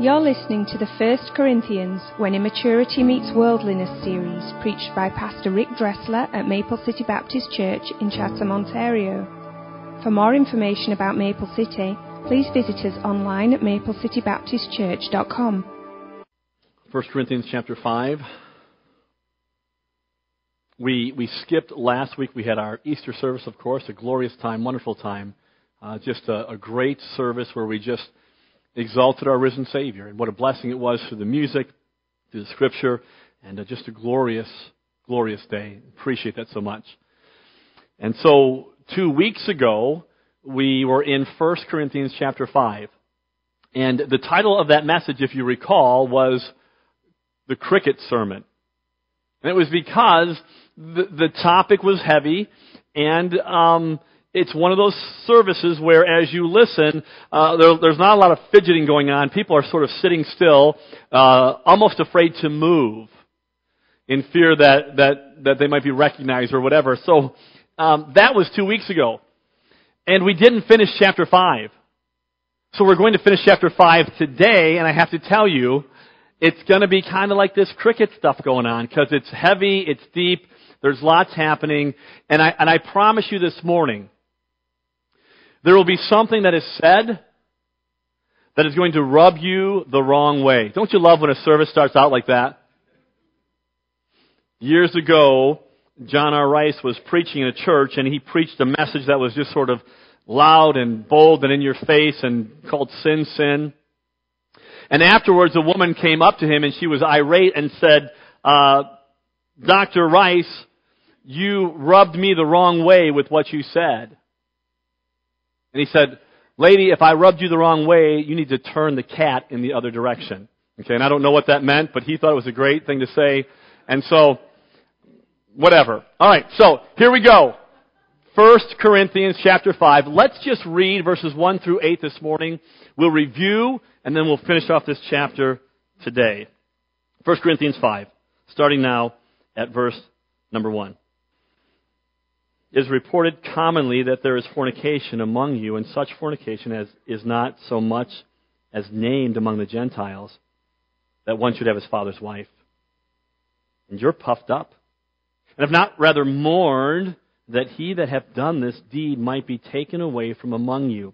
You're listening to the First Corinthians When Immaturity Meets Worldliness series, preached by Pastor Rick Dressler at Maple City Baptist Church in Chatham, Ontario. For more information about Maple City, please visit us online at maplecitybaptistchurch.com. 1 Corinthians chapter 5. We, we skipped last week. We had our Easter service, of course, a glorious time, wonderful time. Uh, just a, a great service where we just exalted our risen Savior. And what a blessing it was through the music, through the scripture, and uh, just a glorious, glorious day. Appreciate that so much. And so, two weeks ago, we were in 1 Corinthians chapter 5. And the title of that message, if you recall, was the cricket sermon. And it was because the, the topic was heavy and um, it's one of those services where as you listen, uh, there, there's not a lot of fidgeting going on. People are sort of sitting still, uh, almost afraid to move in fear that, that, that they might be recognized or whatever. So um, that was two weeks ago. And we didn't finish chapter 5. So we're going to finish chapter 5 today, and I have to tell you, it's going to be kind of like this cricket stuff going on because it's heavy, it's deep, there's lots happening, and I, and I promise you this morning, there will be something that is said that is going to rub you the wrong way. Don't you love when a service starts out like that? Years ago, John R. Rice was preaching in a church and he preached a message that was just sort of loud and bold and in your face and called Sin Sin. And afterwards a woman came up to him and she was irate and said, uh, Dr. Rice, you rubbed me the wrong way with what you said. And he said, Lady, if I rubbed you the wrong way, you need to turn the cat in the other direction. Okay, and I don't know what that meant, but he thought it was a great thing to say. And so, whatever. Alright, so, here we go. 1 Corinthians chapter 5. Let's just read verses 1 through 8 this morning. We'll review, and then we'll finish off this chapter today. 1 Corinthians 5, starting now at verse number 1 is reported commonly that there is fornication among you, and such fornication as is not so much as named among the Gentiles, that one should have his father's wife. And you're puffed up, and have not rather mourned that he that hath done this deed might be taken away from among you.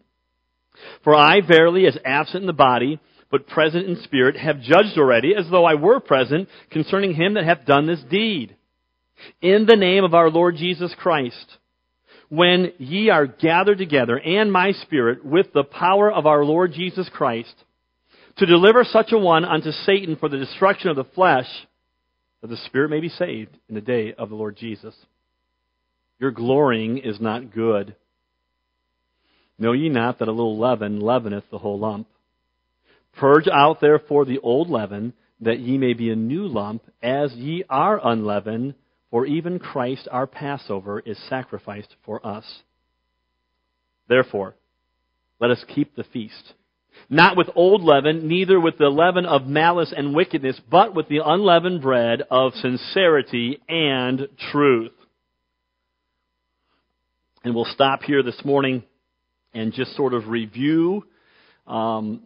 For I verily, as absent in the body, but present in spirit, have judged already, as though I were present, concerning him that hath done this deed in the name of our Lord Jesus Christ, when ye are gathered together, and my spirit, with the power of our Lord Jesus Christ, to deliver such a one unto Satan for the destruction of the flesh, that the spirit may be saved in the day of the Lord Jesus. Your glorying is not good. Know ye not that a little leaven leaveneth the whole lump? Purge out therefore the old leaven, that ye may be a new lump, as ye are unleavened, for even Christ, our Passover, is sacrificed for us. Therefore, let us keep the feast. Not with old leaven, neither with the leaven of malice and wickedness, but with the unleavened bread of sincerity and truth. And we'll stop here this morning and just sort of review. Um,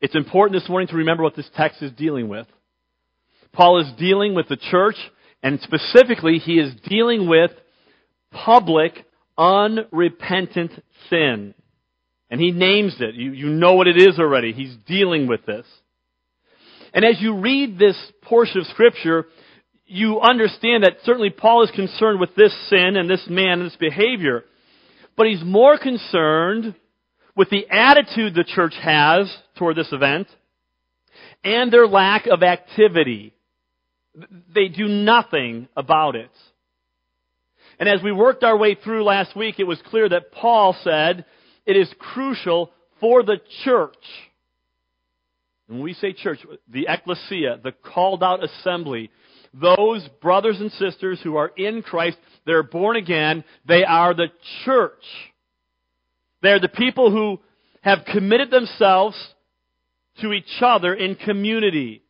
it's important this morning to remember what this text is dealing with. Paul is dealing with the church and specifically, he is dealing with public, unrepentant sin. And he names it. You, you know what it is already. He's dealing with this. And as you read this portion of Scripture, you understand that certainly Paul is concerned with this sin and this man and this behavior. But he's more concerned with the attitude the church has toward this event and their lack of activity. They do nothing about it. And as we worked our way through last week, it was clear that Paul said it is crucial for the church. And when we say church, the ecclesia, the called out assembly, those brothers and sisters who are in Christ, they're born again, they are the church. They're the people who have committed themselves to each other in community.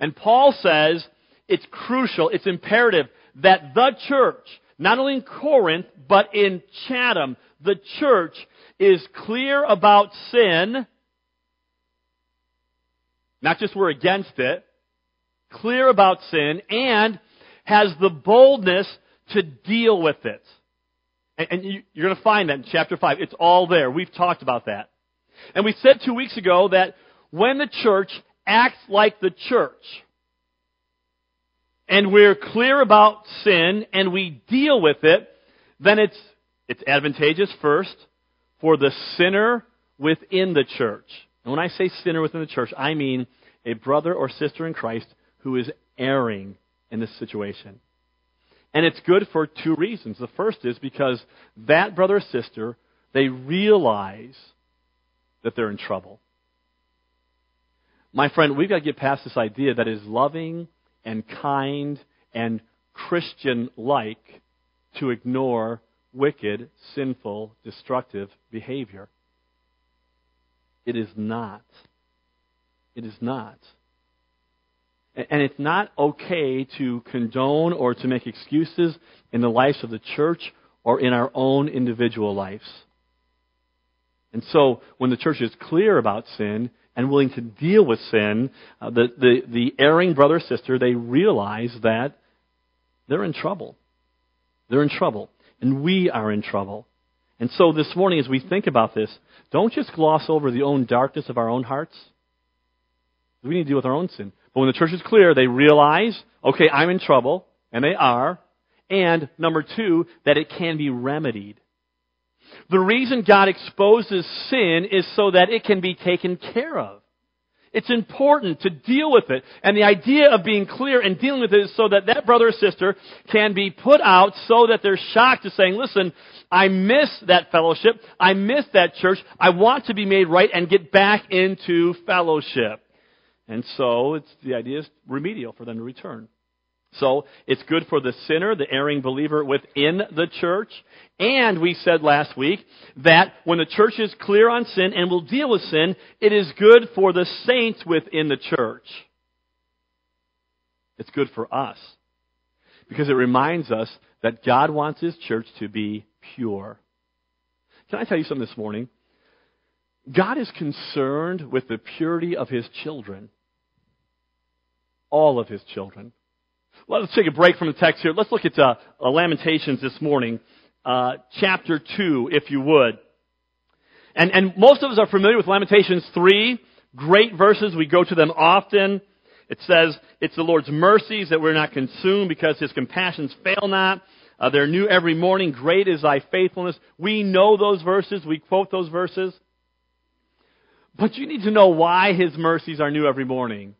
And Paul says it's crucial, it's imperative that the church, not only in Corinth, but in Chatham, the church is clear about sin Not just we're against it, clear about sin, and has the boldness to deal with it. And, and you, you're going to find that in chapter 5. It's all there. We've talked about that. And we said two weeks ago that when the church acts like the church, and we're clear about sin and we deal with it, then it's, it's advantageous first for the sinner within the church. And when I say sinner within the church, I mean a brother or sister in Christ who is erring in this situation. And it's good for two reasons. The first is because that brother or sister, they realize that they're in trouble. My friend, we've got to get past this idea that is loving and kind and Christian like to ignore wicked, sinful, destructive behavior. It is not. It is not. And it's not okay to condone or to make excuses in the lives of the church or in our own individual lives. And so, when the church is clear about sin and willing to deal with sin, uh, the, the, the erring brother sister, they realize that they're in trouble. They're in trouble. And we are in trouble. And so this morning, as we think about this, don't just gloss over the own darkness of our own hearts. We need to deal with our own sin. But when the church is clear, they realize, okay, I'm in trouble, and they are. And number two, that it can be remedied. The reason God exposes sin is so that it can be taken care of. It's important to deal with it. And the idea of being clear and dealing with it is so that that brother or sister can be put out so that they're shocked to saying, listen, I miss that fellowship. I miss that church. I want to be made right and get back into fellowship. And so it's, the idea is remedial for them to return. So it's good for the sinner, the erring believer within the church. And we said last week that when the church is clear on sin and will deal with sin, it is good for the saints within the church. It's good for us. Because it reminds us that God wants His church to be pure. Can I tell you something this morning? God is concerned with the purity of His children. All of His children. Let's take a break from the text here. Let's look at uh, Lamentations this morning, uh, chapter 2, if you would. And, and most of us are familiar with Lamentations 3. Great verses. We go to them often. It says, it's the Lord's mercies that we're not consumed because his compassions fail not. Uh, they're new every morning. Great is thy faithfulness. We know those verses. We quote those verses. But you need to know why his mercies are new every morning.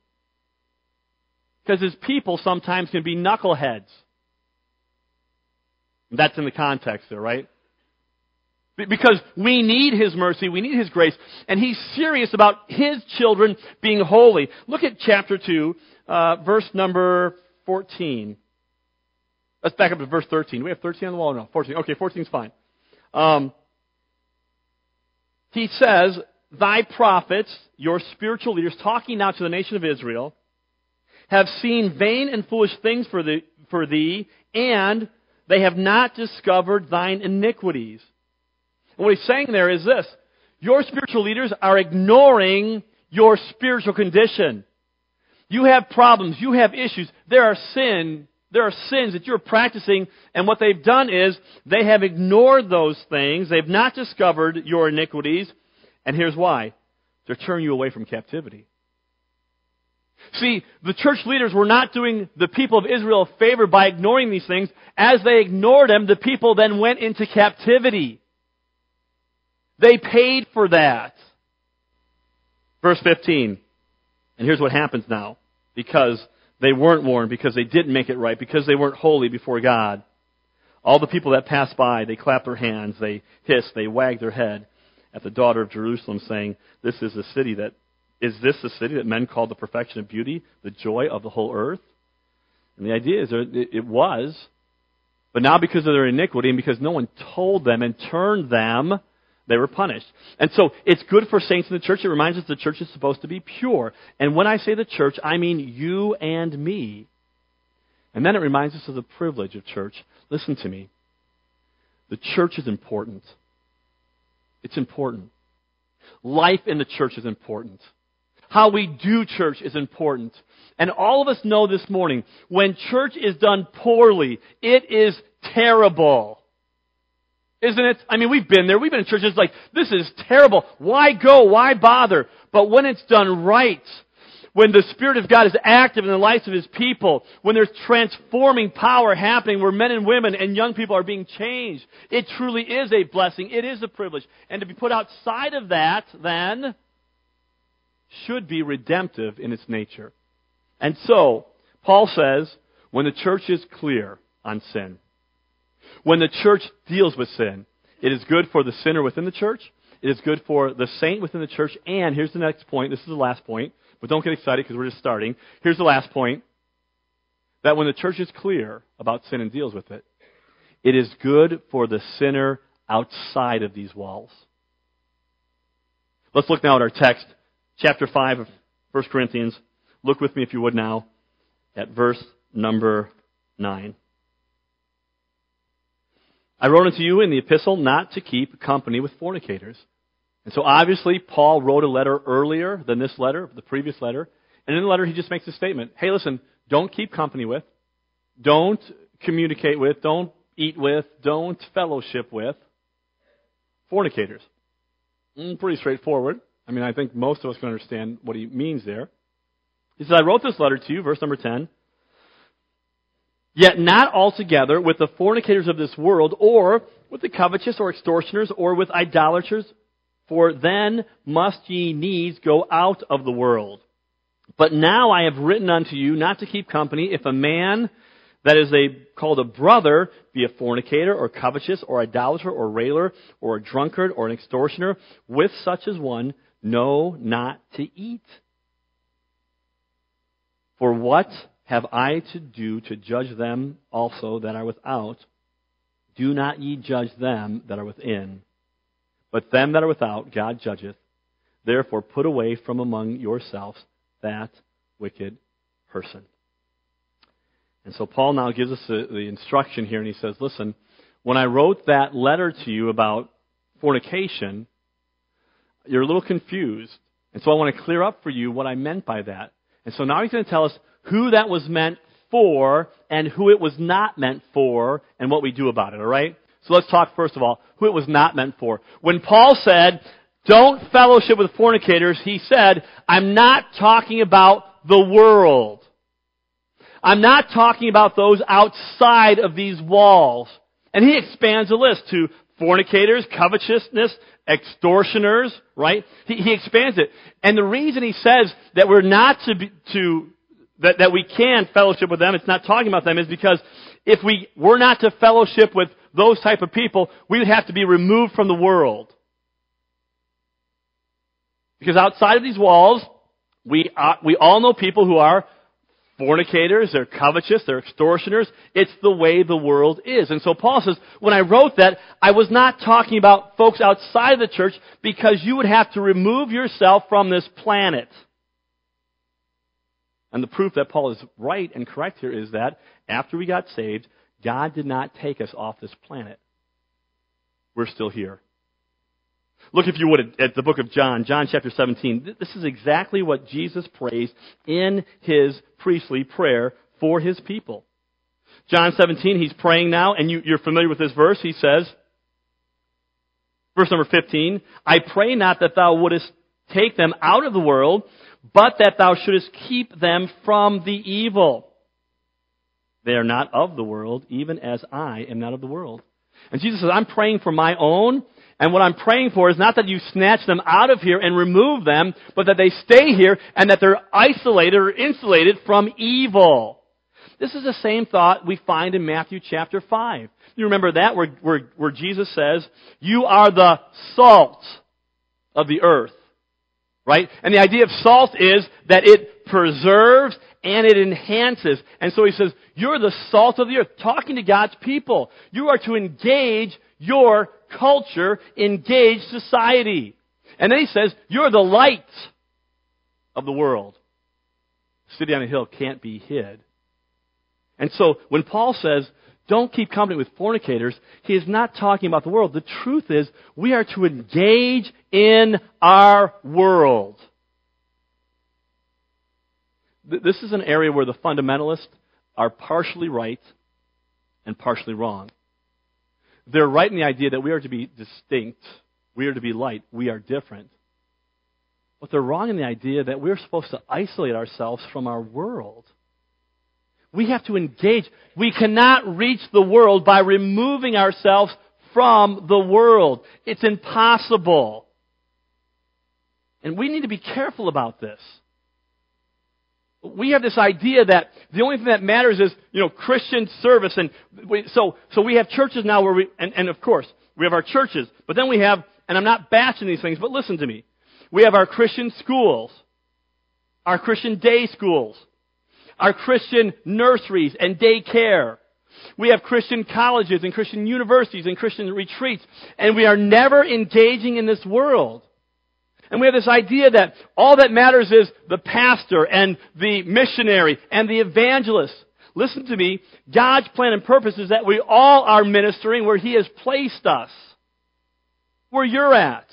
Because his people sometimes can be knuckleheads. That's in the context there, right? Because we need His mercy, we need His grace, and He's serious about His children being holy. Look at chapter 2, uh, verse number 14. Let's back up to verse 13. We have 13 on the wall? No, 14. Okay, 14 is fine. Um, he says, Thy prophets, your spiritual leaders, talking now to the nation of Israel, have seen vain and foolish things for, the, for thee, and they have not discovered thine iniquities. And what he's saying there is this your spiritual leaders are ignoring your spiritual condition. You have problems, you have issues, there are sin, there are sins that you're practicing, and what they've done is they have ignored those things, they've not discovered your iniquities, and here's why. To turn you away from captivity. See, the church leaders were not doing the people of Israel a favor by ignoring these things. As they ignored them, the people then went into captivity. They paid for that. Verse 15. And here's what happens now. Because they weren't warned, because they didn't make it right, because they weren't holy before God. All the people that passed by, they clapped their hands, they hissed, they wagged their head at the daughter of Jerusalem, saying, This is the city that is this the city that men call the perfection of beauty, the joy of the whole earth? And the idea is that it was, but now because of their iniquity and because no one told them and turned them, they were punished. And so it's good for saints in the church. It reminds us the church is supposed to be pure. And when I say the church, I mean you and me. And then it reminds us of the privilege of church. Listen to me. The church is important. It's important. Life in the church is important. How we do church is important. And all of us know this morning, when church is done poorly, it is terrible. Isn't it? I mean, we've been there. We've been in churches like, this is terrible. Why go? Why bother? But when it's done right, when the Spirit of God is active in the lives of His people, when there's transforming power happening where men and women and young people are being changed, it truly is a blessing. It is a privilege. And to be put outside of that, then, should be redemptive in its nature. And so, Paul says, when the church is clear on sin, when the church deals with sin, it is good for the sinner within the church, it is good for the saint within the church, and here's the next point, this is the last point, but don't get excited because we're just starting. Here's the last point that when the church is clear about sin and deals with it, it is good for the sinner outside of these walls. Let's look now at our text, chapter 5 of 1 Corinthians. Look with me, if you would, now at verse number 9. I wrote unto you in the epistle not to keep company with fornicators. And so obviously, Paul wrote a letter earlier than this letter, the previous letter. And in the letter, he just makes a statement Hey, listen, don't keep company with, don't communicate with, don't eat with, don't fellowship with fornicators. Mm, pretty straightforward. I mean, I think most of us can understand what he means there. He says, I wrote this letter to you, verse number 10. Yet not altogether with the fornicators of this world, or with the covetous, or extortioners, or with idolaters, for then must ye needs go out of the world. But now I have written unto you not to keep company if a man that is a called a brother be a fornicator or covetous or idolater or railer or a drunkard or an extortioner with such as one no not to eat for what have I to do to judge them also that are without? Do not ye judge them that are within. But them that are without, God judgeth. Therefore, put away from among yourselves that wicked person. And so Paul now gives us the, instruction here, and he says, Listen, when I wrote that letter to you about fornication, you're a little confused. And so I want to clear up for you what I meant by that. And so now he's going to tell us who that was meant for and who it was not meant for and what we do about it, alright? So let's talk first of all, who it was not meant for. When Paul said, don't fellowship with fornicators, he said, I'm not talking about the world. I'm not talking about those outside of these walls. And he expands the list to fornicators, covetousness, extortioners, right? He, he expands it. And the reason he says that we're not to, be, to that, that we can fellowship with them, it's not talking about them, is because if we were not to fellowship with those type of people, we would have to be removed from the world. Because outside of these walls, we, are, we all know people who are fornicators, they're covetous, they're extortioners. It's the way the world is. And so Paul says, when I wrote that, I was not talking about folks outside of the church because you would have to remove yourself from this planet. And the proof that Paul is right and correct here is that after we got saved, God did not take us off this planet. We're still here. Look, if you would, at the book of John, John chapter 17. This is exactly what Jesus prays in his priestly prayer for his people. John 17, he's praying now, and you, are familiar with this verse. He says, verse number 15, I pray not that thou wouldest take them out of the world, but that thou shouldest keep them from the evil. They are not of the world, even as I am not of the world. And Jesus says, I'm praying for my own, and what I'm praying for is not that you snatch them out of here and remove them, but that they stay here and that they're isolated or insulated from evil. This is the same thought we find in Matthew chapter 5. You remember that where, where, where Jesus says, You are the salt of the earth. Right? And the idea of salt is that it preserves and it enhances. And so he says, you're the salt of the earth, talking to God's people. You are to engage your culture, engage society. And then he says, you're the light of the world. city on a hill can't be hid. And so when Paul says, don't keep company with fornicators, he is not talking about the world. The truth is, we are to engage in our world. Th- this is an area where the fundamentalists are partially right and partially wrong. They're right in the idea that we are to be distinct, we are to be light, we are different. But they're wrong in the idea that we're supposed to isolate ourselves from our world. We have to engage. We cannot reach the world by removing ourselves from the world. It's impossible. And we need to be careful about this. We have this idea that the only thing that matters is, you know, Christian service. And we, so, so we have churches now where we, and, and of course, we have our churches. But then we have, and I'm not bashing these things, but listen to me. We have our Christian schools, our Christian day schools, our Christian nurseries and daycare. We have Christian colleges and Christian universities and Christian retreats, and we are never engaging in this world. And we have this idea that all that matters is the pastor and the missionary and the evangelist. Listen to me. God's plan and purpose is that we all are ministering where He has placed us. Where you're at.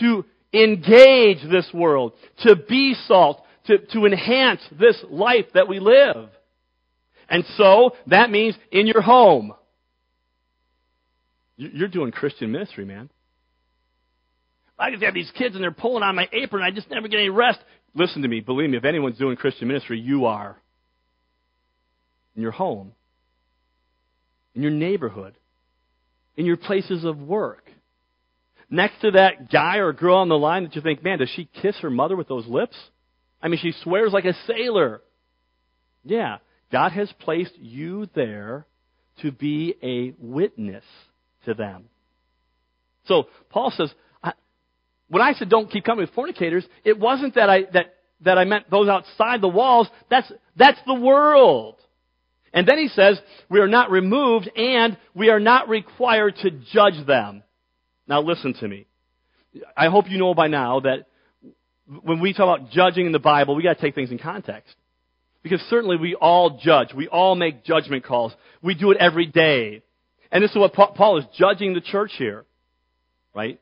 To engage this world. To be salt. To, to enhance this life that we live. And so, that means in your home. You're doing Christian ministry, man. I just have these kids and they're pulling on my apron. I just never get any rest. Listen to me. Believe me, if anyone's doing Christian ministry, you are. In your home, in your neighborhood, in your places of work. Next to that guy or girl on the line that you think, man, does she kiss her mother with those lips? I mean, she swears like a sailor. Yeah, God has placed you there to be a witness to them. So Paul says, when I said don't keep company with fornicators, it wasn't that I, that, that I meant those outside the walls. That's, that's the world. And then he says, we are not removed and we are not required to judge them. Now listen to me. I hope you know by now that when we talk about judging in the Bible, we gotta take things in context. Because certainly we all judge. We all make judgment calls. We do it every day. And this is what Paul is judging the church here. Right?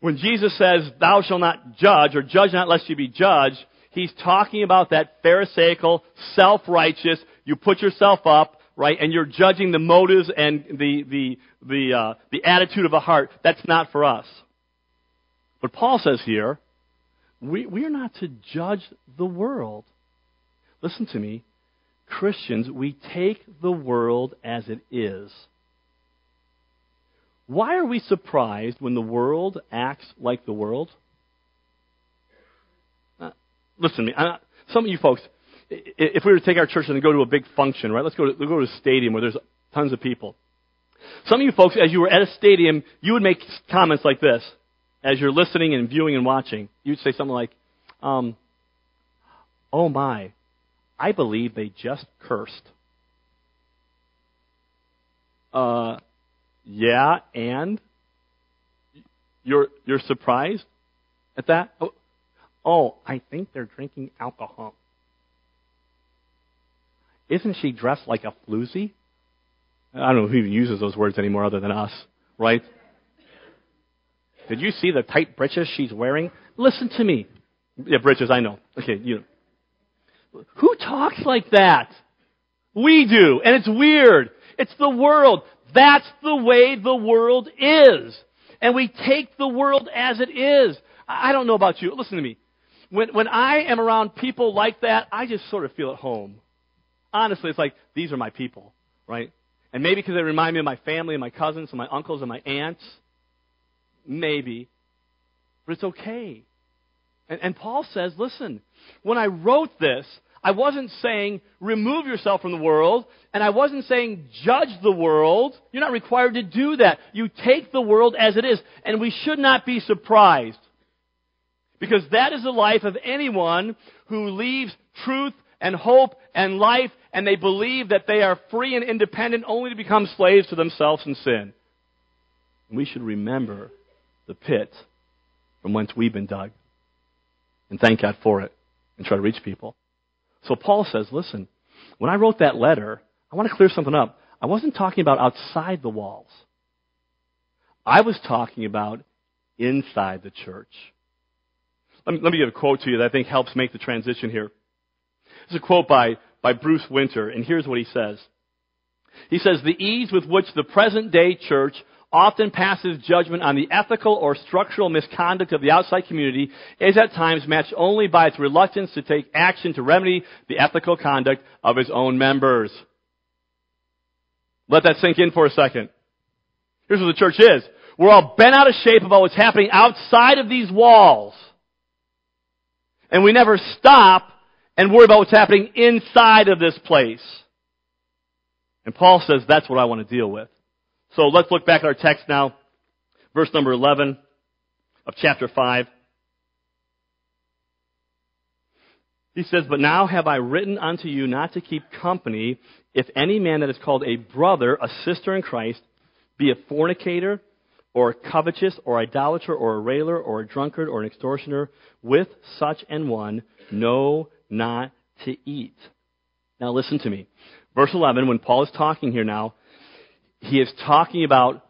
When Jesus says, thou shalt not judge, or judge not lest you be judged, he's talking about that pharisaical, self-righteous, you put yourself up, right, and you're judging the motives and the, the, the, uh, the attitude of a heart. That's not for us. But Paul says here, we, we are not to judge the world. Listen to me. Christians, we take the world as it is. Why are we surprised when the world acts like the world? Uh, listen to me. Uh, some of you folks, if we were to take our church and go to a big function, right? Let's go to, let's go to a stadium where there's tons of people. Some of you folks, as you were at a stadium, you would make comments like this. As you're listening and viewing and watching, you'd say something like, um, oh my, I believe they just cursed. Uh, yeah, and you're you're surprised at that? Oh, oh, I think they're drinking alcohol. Isn't she dressed like a floozy? I don't know who even uses those words anymore other than us, right? Did you see the tight breeches she's wearing? Listen to me. Yeah, breeches, I know. Okay, you. Who talks like that? We do, and it's weird. It's the world. That's the way the world is. And we take the world as it is. I don't know about you. Listen to me. When, when I am around people like that, I just sort of feel at home. Honestly, it's like, these are my people, right? And maybe because they remind me of my family and my cousins and my uncles and my aunts. Maybe. But it's okay. And, and Paul says, listen, when I wrote this, I wasn't saying remove yourself from the world, and I wasn't saying judge the world. You're not required to do that. You take the world as it is, and we should not be surprised. Because that is the life of anyone who leaves truth and hope and life, and they believe that they are free and independent only to become slaves to themselves and sin. we should remember the pit from whence we've been dug. And thank God for it. And try to reach people. So Paul says, listen, when I wrote that letter, I want to clear something up. I wasn't talking about outside the walls. I was talking about inside the church. Let me, let me give a quote to you that I think helps make the transition here. It's a quote by, by Bruce Winter, and here's what he says. He says, The ease with which the present day church often passes judgment on the ethical or structural misconduct of the outside community is at times matched only by its reluctance to take action to remedy the ethical conduct of its own members. Let that sink in for a second. Here's what the church is. We're all bent out of shape about what's happening outside of these walls. And we never stop and worry about what's happening inside of this place. And Paul says that's what I want to deal with. So let's look back at our text now. Verse number 11 of chapter 5. He says, But now have I written unto you not to keep company if any man that is called a brother, a sister in Christ, be a fornicator, or a covetous, or idolater, or a railer, or a drunkard, or an extortioner, with such an one, no not to eat. Now listen to me. Verse 11, when Paul is talking here now, he is talking about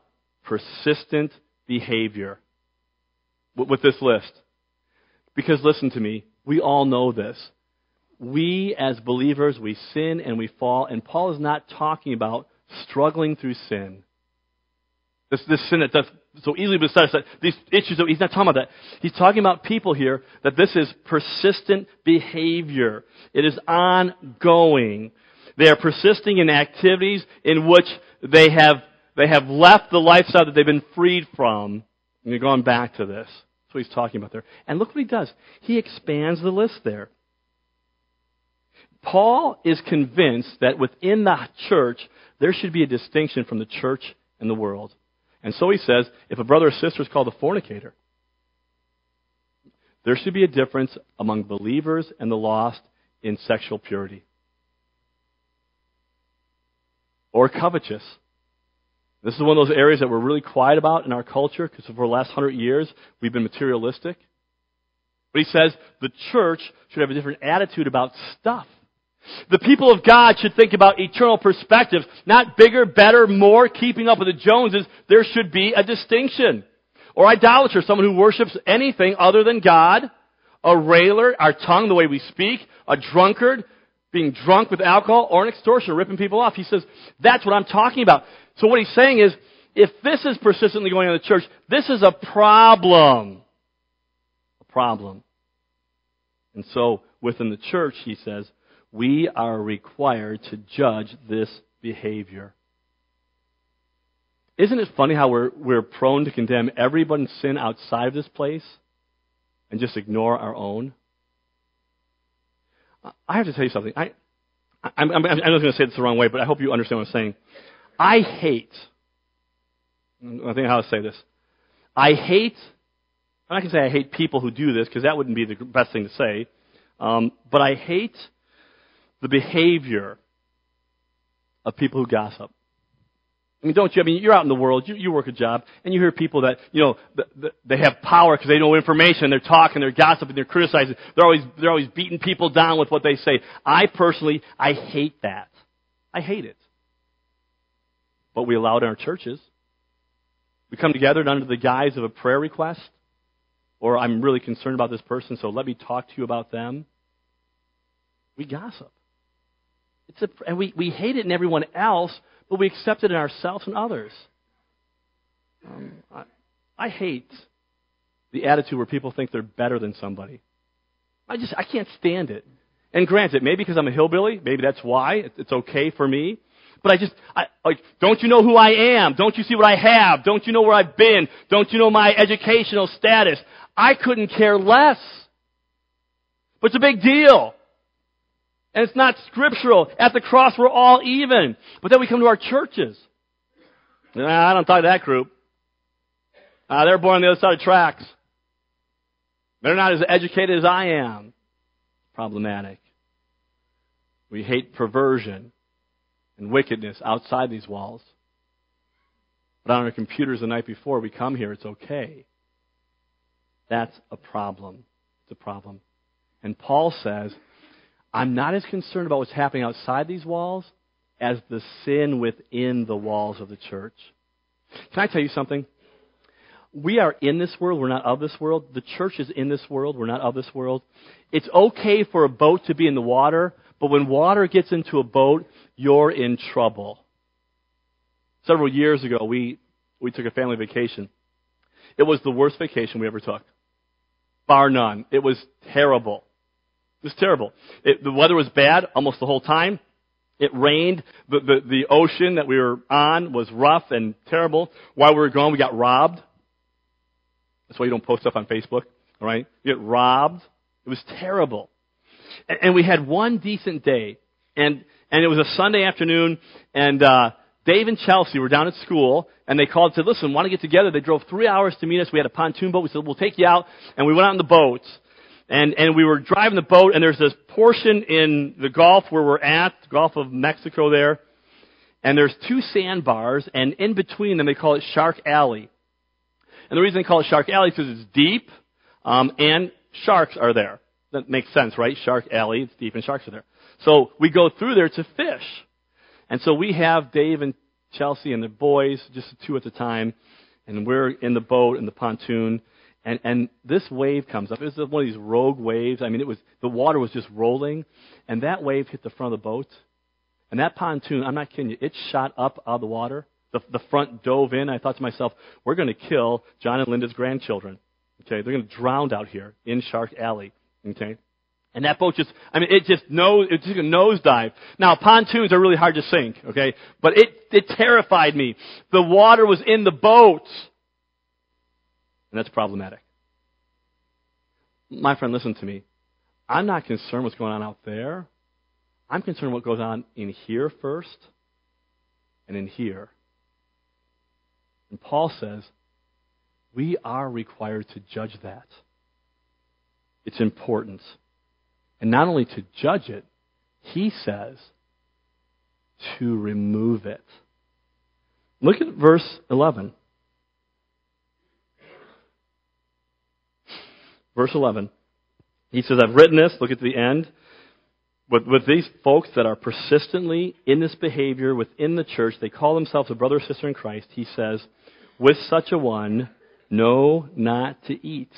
persistent behavior with this list. Because listen to me, we all know this. We as believers, we sin and we fall, and Paul is not talking about struggling through sin. This, this sin that does so easily beset us, these issues he's not talking about that. He's talking about people here that this is persistent behavior. It is ongoing. They are persisting in activities in which they have, they have left the lifestyle that they've been freed from. And you're going back to this. That's what he's talking about there. And look what he does. He expands the list there. Paul is convinced that within the church, there should be a distinction from the church and the world. And so he says, if a brother or sister is called a fornicator, there should be a difference among believers and the lost in sexual purity. Or covetous. This is one of those areas that we're really quiet about in our culture because for the last hundred years we've been materialistic. But he says the church should have a different attitude about stuff. The people of God should think about eternal perspectives, not bigger, better, more, keeping up with the Joneses. There should be a distinction. Or idolater, someone who worships anything other than God. A railer, our tongue, the way we speak. A drunkard, being drunk with alcohol or an extortioner, ripping people off. He says, that's what I'm talking about. So what he's saying is, if this is persistently going on in the church, this is a problem. A problem. And so, within the church, he says, we are required to judge this behavior. Isn't it funny how we're, we're prone to condemn everybody's sin outside of this place and just ignore our own? I have to tell you something. I, I'm, I'm, I'm not going to say this the wrong way, but I hope you understand what I'm saying. I hate, I think how to say this. I hate, I'm not going to say I hate people who do this, because that wouldn't be the best thing to say. Um, but I hate the behavior of people who gossip. I mean, don't you? I mean, you're out in the world, you, you work a job, and you hear people that, you know, the, the, they have power because they know information, they're talking, they're gossiping, they're criticizing, they're always, they're always beating people down with what they say. I personally, I hate that. I hate it. But we allow it in our churches. We come together under the guise of a prayer request, or I'm really concerned about this person, so let me talk to you about them. We gossip. It's a, and we, we hate it in everyone else, but we accept it in ourselves and others. Um, I, I hate the attitude where people think they're better than somebody. I just I can't stand it. And granted, maybe because I'm a hillbilly, maybe that's why it's okay for me. But I just, I, like, don't you know who I am? Don't you see what I have? Don't you know where I've been? Don't you know my educational status? I couldn't care less. But it's a big deal. And it's not scriptural. At the cross, we're all even. But then we come to our churches. Nah, I don't talk to that group. Uh, they're born on the other side of tracks. They're not as educated as I am. Problematic. We hate perversion and wickedness outside these walls. But on our computers the night before we come here, it's okay. That's a problem. It's a problem. And Paul says, I'm not as concerned about what's happening outside these walls as the sin within the walls of the church. Can I tell you something? we are in this world, we're not of this world. The church is in this world, we're not of this world. It's okay for a boat to be in the water, but when water gets into a boat, you're in trouble. Several years ago, we, we took a family vacation. It was the worst vacation we ever took. Bar none. It was terrible. It was terrible. It, the weather was bad almost the whole time. It rained. The, the, the ocean that we were on was rough and terrible. While we were gone, we got robbed. That's why you don't post stuff on Facebook, all right? You get robbed. It was terrible. And, and we had one decent day, and and it was a Sunday afternoon, and uh, Dave and Chelsea were down at school, and they called and said, "Listen, want to get together?" They drove three hours to meet us. We had a pontoon boat. We said, "We'll take you out," and we went out in the boat. And, and we were driving the boat, and there's this portion in the Gulf where we're at, Gulf of Mexico there, and there's two sandbars, and in between them they call it Shark Alley. And the reason they call it Shark Alley is because it's deep, um, and sharks are there. That makes sense, right? Shark Alley, it's deep, and sharks are there. So we go through there to fish. And so we have Dave and Chelsea and the boys, just two at the time, and we're in the boat in the pontoon, and, and this wave comes up. It was one of these rogue waves. I mean, it was, the water was just rolling. And that wave hit the front of the boat. And that pontoon, I'm not kidding you, it shot up out of the water. The, the front dove in. I thought to myself, we're going to kill John and Linda's grandchildren. Okay, they're going to drown out here in Shark Alley. Okay, and that boat just, I mean, it just nose, it took a nosedive. Now, pontoons are really hard to sink, okay? But it, it terrified me. The water was in the boat. And that's problematic. My friend, listen to me. I'm not concerned what's going on out there. I'm concerned what goes on in here first and in here. And Paul says, we are required to judge that. It's important. And not only to judge it, he says to remove it. Look at verse 11. Verse 11. He says, I've written this, look at the end. With, with these folks that are persistently in this behavior within the church, they call themselves a brother or sister in Christ. He says, with such a one, no not to eat.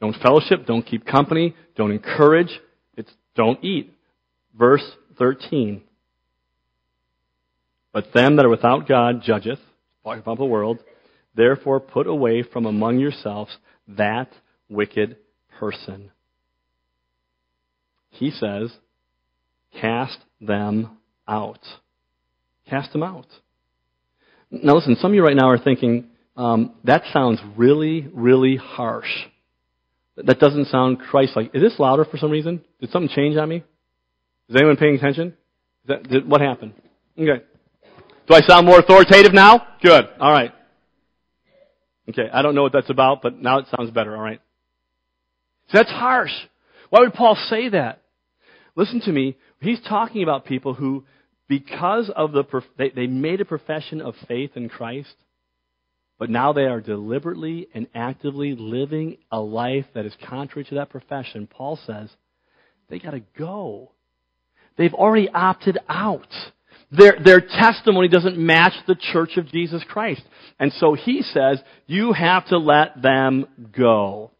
Don't fellowship, don't keep company, don't encourage, it's don't eat. Verse 13. But them that are without God judgeth, talking about the world, therefore put away from among yourselves that wicked person. He says, cast them out. Cast them out. Now listen, some of you right now are thinking, um, that sounds really, really harsh. That doesn't sound Christ-like. Is this louder for some reason? Did something change on me? Is anyone paying attention? That, did, what happened? Okay. Do I sound more authoritative now? Good. All right. Okay. I don't know what that's about, but now it sounds better. All right. That's harsh. Why would Paul say that? Listen to me. He's talking about people who, because of the, they, they made a profession of faith in Christ, but now they are deliberately and actively living a life that is contrary to that profession. Paul says they got to go. They've already opted out. Their, their testimony doesn't match the church of Jesus Christ. And so he says, you have to let them go.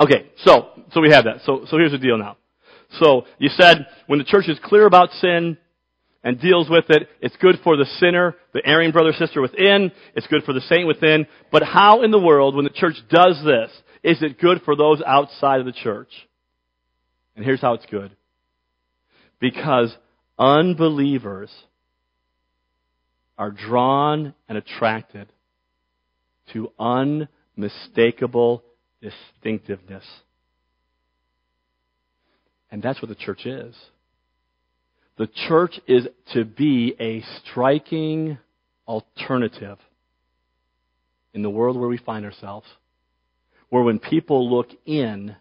Okay, so, so we have that. So, so here's the deal now. So, you said, when the church is clear about sin and deals with it, it's good for the sinner, the erring brother, sister within, it's good for the saint within, but how in the world, when the church does this, is it good for those outside of the church? And here's how it's good. Because unbelievers are drawn and attracted to unmistakable distinctiveness. And that's what the church is. The church is to be a striking alternative in the world where we find ourselves. Where when people look in,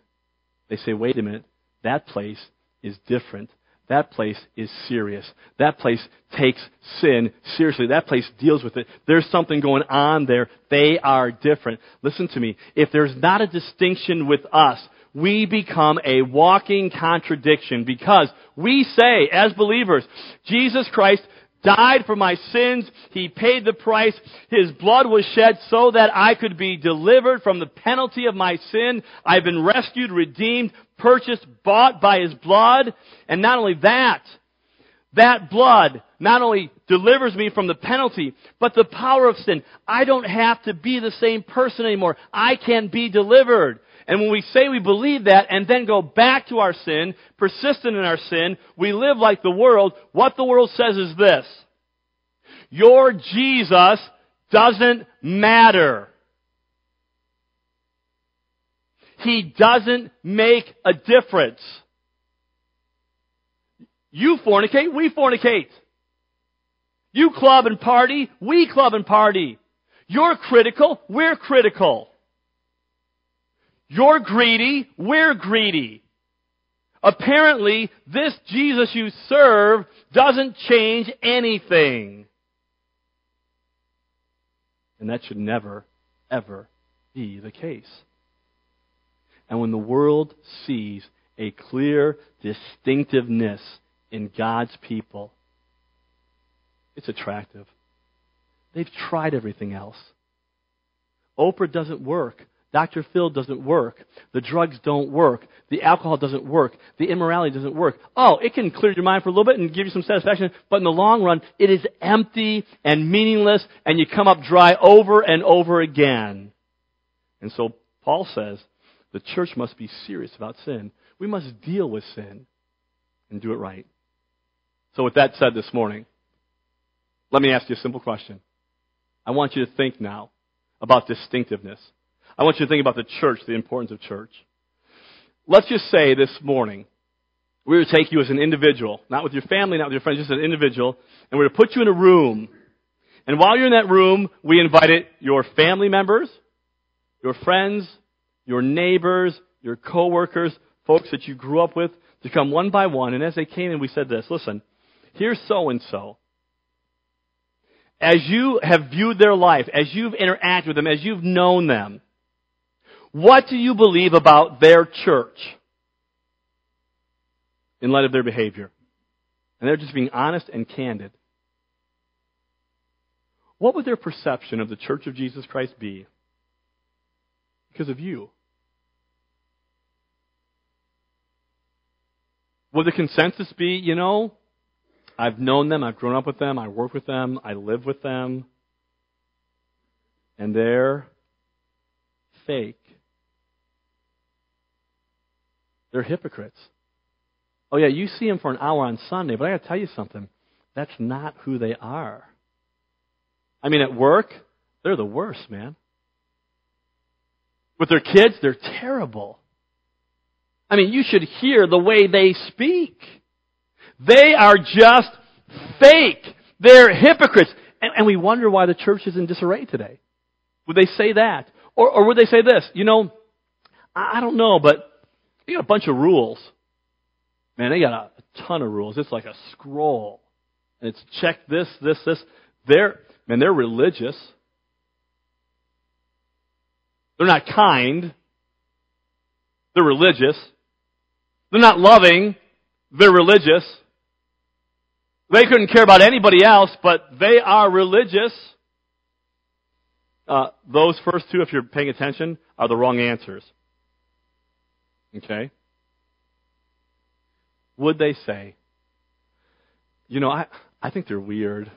they say, wait a minute, that place is different that place is serious. That place takes sin seriously. That place deals with it. There's something going on there. They are different. Listen to me. If there's not a distinction with us, we become a walking contradiction because we say, as believers, Jesus Christ died for my sins. He paid the price. His blood was shed so that I could be delivered from the penalty of my sin. I've been rescued, redeemed, purchased, bought by His blood. And not only that, that blood not only delivers me from the penalty, but the power of sin. I don't have to be the same person anymore. I can be delivered. And when we say we believe that and then go back to our sin, persistent in our sin, we live like the world, what the world says is this. Your Jesus doesn't matter. He doesn't make a difference. You fornicate, we fornicate. You club and party, we club and party. You're critical, we're critical. You're greedy, we're greedy. Apparently, this Jesus you serve doesn't change anything. And that should never, ever be the case. And when the world sees a clear distinctiveness in God's people, it's attractive. They've tried everything else. Oprah doesn't work. Dr. Phil doesn't work. The drugs don't work. The alcohol doesn't work. The immorality doesn't work. Oh, it can clear your mind for a little bit and give you some satisfaction, but in the long run, it is empty and meaningless, and you come up dry over and over again. And so Paul says the church must be serious about sin. We must deal with sin and do it right. So, with that said this morning, let me ask you a simple question. I want you to think now about distinctiveness. I want you to think about the church, the importance of church. Let's just say this morning, we're to take you as an individual, not with your family, not with your friends, just an individual, and we're to put you in a room. And while you're in that room, we invited your family members, your friends, your neighbors, your coworkers, folks that you grew up with, to come one by one. And as they came in, we said this, listen, here's so and so as you have viewed their life, as you've interacted with them, as you've known them, what do you believe about their church in light of their behavior? And they're just being honest and candid. What would their perception of the church of Jesus Christ be because of you? Would the consensus be, you know, I've known them, I've grown up with them, I work with them, I live with them, and they're fake. They're hypocrites. Oh, yeah, you see them for an hour on Sunday, but I got to tell you something. That's not who they are. I mean, at work, they're the worst, man. With their kids, they're terrible. I mean, you should hear the way they speak. They are just fake. They're hypocrites. And, and we wonder why the church is in disarray today. Would they say that? Or, or would they say this? You know, I, I don't know, but they got a bunch of rules. Man, they got a, a ton of rules. It's like a scroll. And it's check this, this, this. They're, man, they're religious. They're not kind. They're religious. They're not loving. They're religious. They couldn't care about anybody else, but they are religious. Uh, those first two, if you're paying attention, are the wrong answers. Okay? Would they say, you know, I, I think they're weird.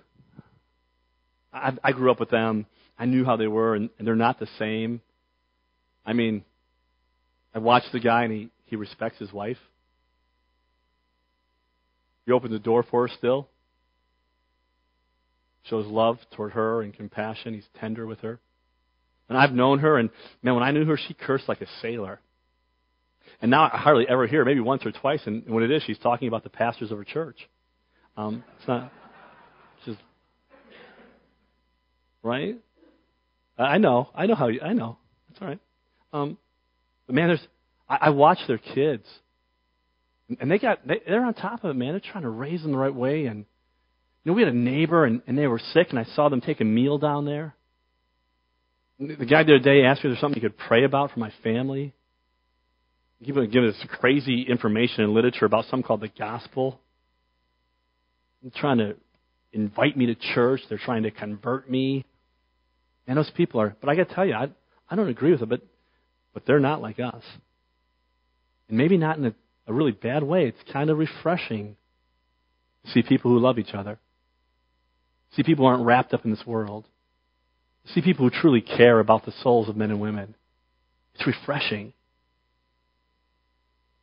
I, I grew up with them. I knew how they were, and, and they're not the same. I mean, I watched the guy, and he, he respects his wife. He opens the door for her still. Shows love toward her and compassion. He's tender with her. And I've known her, and man, when I knew her, she cursed like a sailor. And now I hardly ever hear, maybe once or twice, and when it is, she's talking about the pastors of her church. Um, it's not, just, right? I know, I know how you, I know. That's all right. Um, but man, there's, I, I watch their kids, and they got they, they're on top of it, man. They're trying to raise them the right way. And you know, we had a neighbor, and, and they were sick, and I saw them take a meal down there. The guy the other day asked me if there's something he could pray about for my family. He would give us crazy information and literature about something called the gospel. I'm trying to invite me to church. They're trying to convert me. And those people are, but I got to tell you, I, I don't agree with them, but, but they're not like us. And maybe not in a, a really bad way. It's kind of refreshing to see people who love each other. See people who aren't wrapped up in this world. See people who truly care about the souls of men and women. It's refreshing.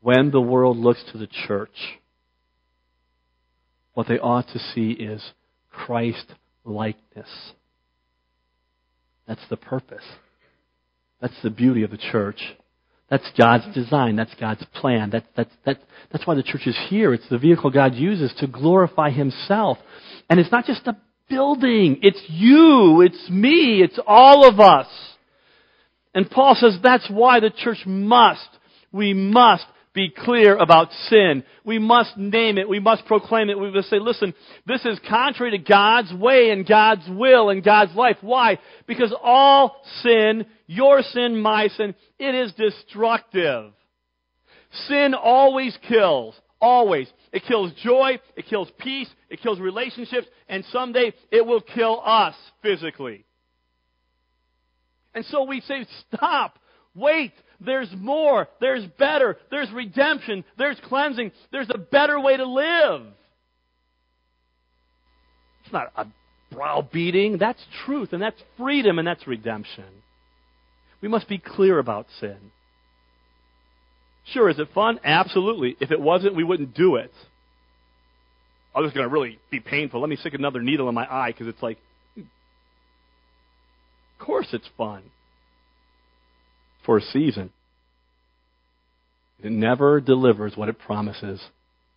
When the world looks to the church, what they ought to see is Christ likeness. That's the purpose. That's the beauty of the church. That's God's design. That's God's plan. That, that, that, that's why the church is here. It's the vehicle God uses to glorify Himself. And it's not just a building. It's you. It's me. It's all of us. And Paul says that's why the church must, we must be clear about sin. We must name it. We must proclaim it. We must say, listen, this is contrary to God's way and God's will and God's life. Why? Because all sin, your sin, my sin, it is destructive. Sin always kills. Always. It kills joy, it kills peace, it kills relationships, and someday it will kill us physically. And so we say, stop, wait, there's more, there's better, there's redemption, there's cleansing, there's a better way to live. It's not a browbeating, that's truth, and that's freedom, and that's redemption. We must be clear about sin. Sure, is it fun? Absolutely. If it wasn't, we wouldn't do it. Oh, this is going to really be painful. Let me stick another needle in my eye because it's like, of course it's fun for a season. It never delivers what it promises.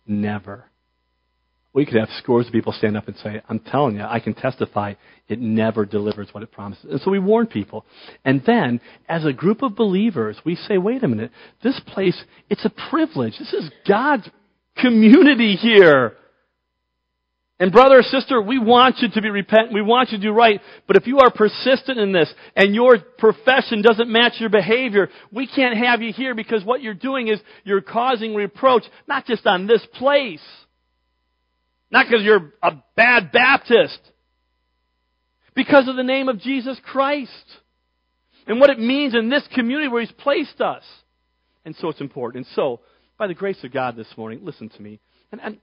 Never. We could have scores of people stand up and say, I'm telling you, I can testify, it never delivers what it promises. And so we warn people. And then, as a group of believers, we say, wait a minute, this place, it's a privilege. This is God's community here. And brother or sister, we want you to be repentant. We want you to do right. But if you are persistent in this and your profession doesn't match your behavior, we can't have you here because what you're doing is you're causing reproach, not just on this place. Not because you're a bad Baptist. Because of the name of Jesus Christ. And what it means in this community where He's placed us. And so it's important. And so, by the grace of God this morning, listen to me. And, and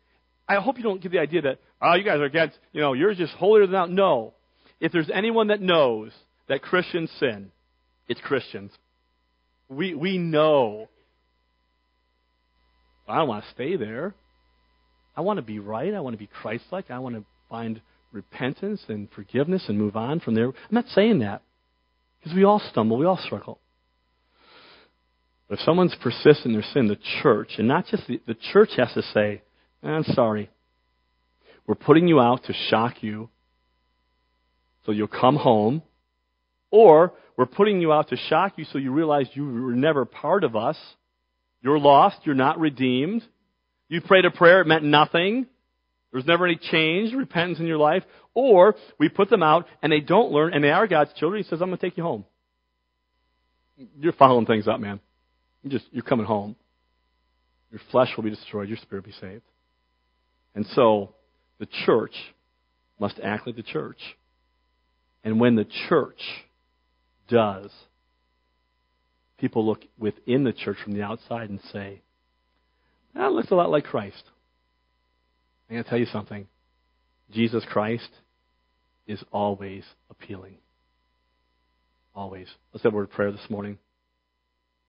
I hope you don't get the idea that, oh, you guys are against, you know, you're just holier than thou. No. If there's anyone that knows that Christians sin, it's Christians. We, we know. I don't want to stay there. I want to be right. I want to be Christ like. I want to find repentance and forgiveness and move on from there. I'm not saying that because we all stumble, we all struggle. But if someone's persistent in their sin, the church, and not just the, the church has to say, I'm sorry. We're putting you out to shock you so you'll come home. Or we're putting you out to shock you so you realize you were never part of us. You're lost. You're not redeemed. You prayed a prayer, it meant nothing. There was never any change, repentance in your life. Or we put them out and they don't learn and they are God's children. He says, I'm going to take you home. You're following things up, man. You're just, you're coming home. Your flesh will be destroyed. Your spirit will be saved. And so the church must act like the church. And when the church does, people look within the church from the outside and say, that looks a lot like Christ. I'm going to tell you something. Jesus Christ is always appealing. Always. Let's have a word of prayer this morning.